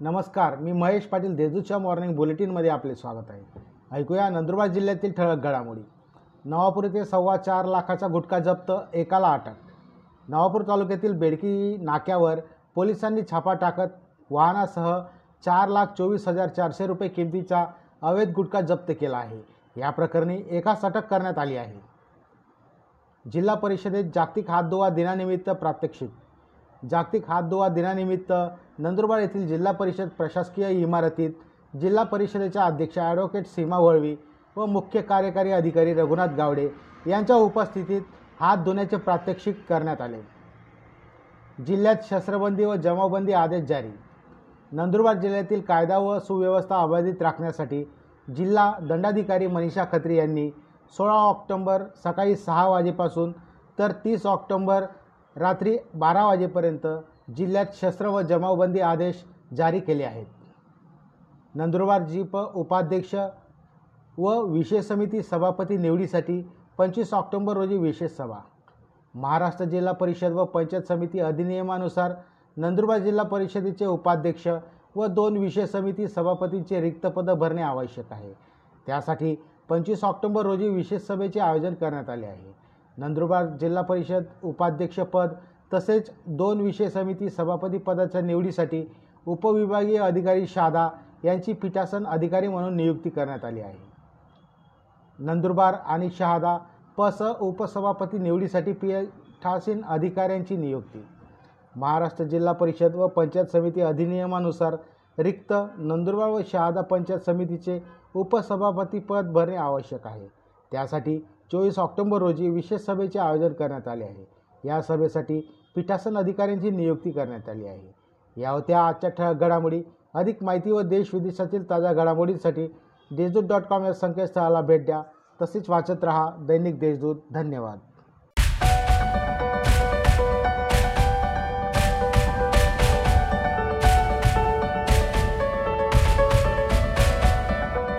नमस्कार मी महेश पाटील देजूच्या मॉर्निंग बुलेटिनमध्ये आपले स्वागत आहे. ऐकूया नंदुरबार जिल्ह्यातील ठळक घडामोडी. नवापूर येथे सव्वा चार लाखाचा गुटखा जप्त एकाला अटक. नवापूर तालुक्यातील बेडकी नाक्यावर पोलिसांनी छापा टाकत वाहनासह चार लाख चोवीस हजार चारशे रुपये किमतीचा अवैध गुटखा जप्त केला आहे. या प्रकरणी एकाच अटक करण्यात आली आहे. जिल्हा परिषदेत जागतिक हातधुवा दिनानिमित्त प्रात्यक्षिक. जागतिक हातधुवा दिनानिमित्त नंदुरबार येथील जिल्हा परिषद प्रशासकीय इमारतीत जिल्हा परिषदेच्या अध्यक्ष ॲडव्होकेट सीमा वळवी व मुख्य कार्यकारी अधिकारी रघुनाथ गावडे यांच्या उपस्थितीत हात धुण्याचे प्रात्यक्षिक करण्यात आले. जिल्ह्यात शस्त्रबंदी व जमावबंदी आदेश जारी. नंदुरबार जिल्ह्यातील कायदा व सुव्यवस्था अबाधित राखण्यासाठी जिल्हा दंडाधिकारी मनीषा खत्री यांनी सोळा ऑक्टोंबर सकाळी सहा वाजेपासून तर तीस ऑक्टोंबर रात्री बारा वाजेपर्यंत जिल्ह्यात शस्त्र व जमावबंदी आदेश जारी केले आहेत. नंदुरबार जीप उपाध्यक्ष व विशेष समिती सभापती निवडीसाठी पंचवीस ऑक्टोंबर रोजी विशेष सभा. महाराष्ट्र जिल्हा परिषद व पंचायत समिती अधिनियमानुसार नंदुरबार जिल्हा परिषदेचे उपाध्यक्ष व दोन विशेष समिती सभापतींचे रिक्त पदं भरणे आवश्यक आहे. त्यासाठी पंचवीस ऑक्टोंबर रोजी विशेष सभेचे आयोजन करण्यात आले आहे. नंदुरबार जिल्हा परिषद उपाध्यक्षपद तसेच दोन विषय समिती सभापती पदाच्या निवडीसाठी उपविभागीय अधिकारी शादा यांची पीठासन अधिकारी म्हणून नियुक्ती करण्यात आली आहे. नंदुरबार आणि शहादा पस उपसभापती निवडीसाठी पीठासीन अधिकाऱ्यांची नियुक्ती. महाराष्ट्र जिल्हा परिषद व पंचायत समिती अधिनियमानुसार रिक्त नंदुरबार व शहादा पंचायत समितीचे उपसभापतीपद भरणे आवश्यक आहे. त्यासाठी चोवीस ऑक्टोंबर रोजी विशेष सभेचे आयोजन करण्यात आले आहे. या सभेसाठी पीठासन अधिकाऱ्यांची नियुक्ती करण्यात आली आहे. या होत्या आजच्या ठळक घडामोडी. अधिक माहिती व देश विदेशातील ताज्या घडामोडींसाठी देशदूत डॉट कॉम या संकेतस्थळाला भेट द्या. तसेच वाचत रहा दैनिक देशदूत. धन्यवाद.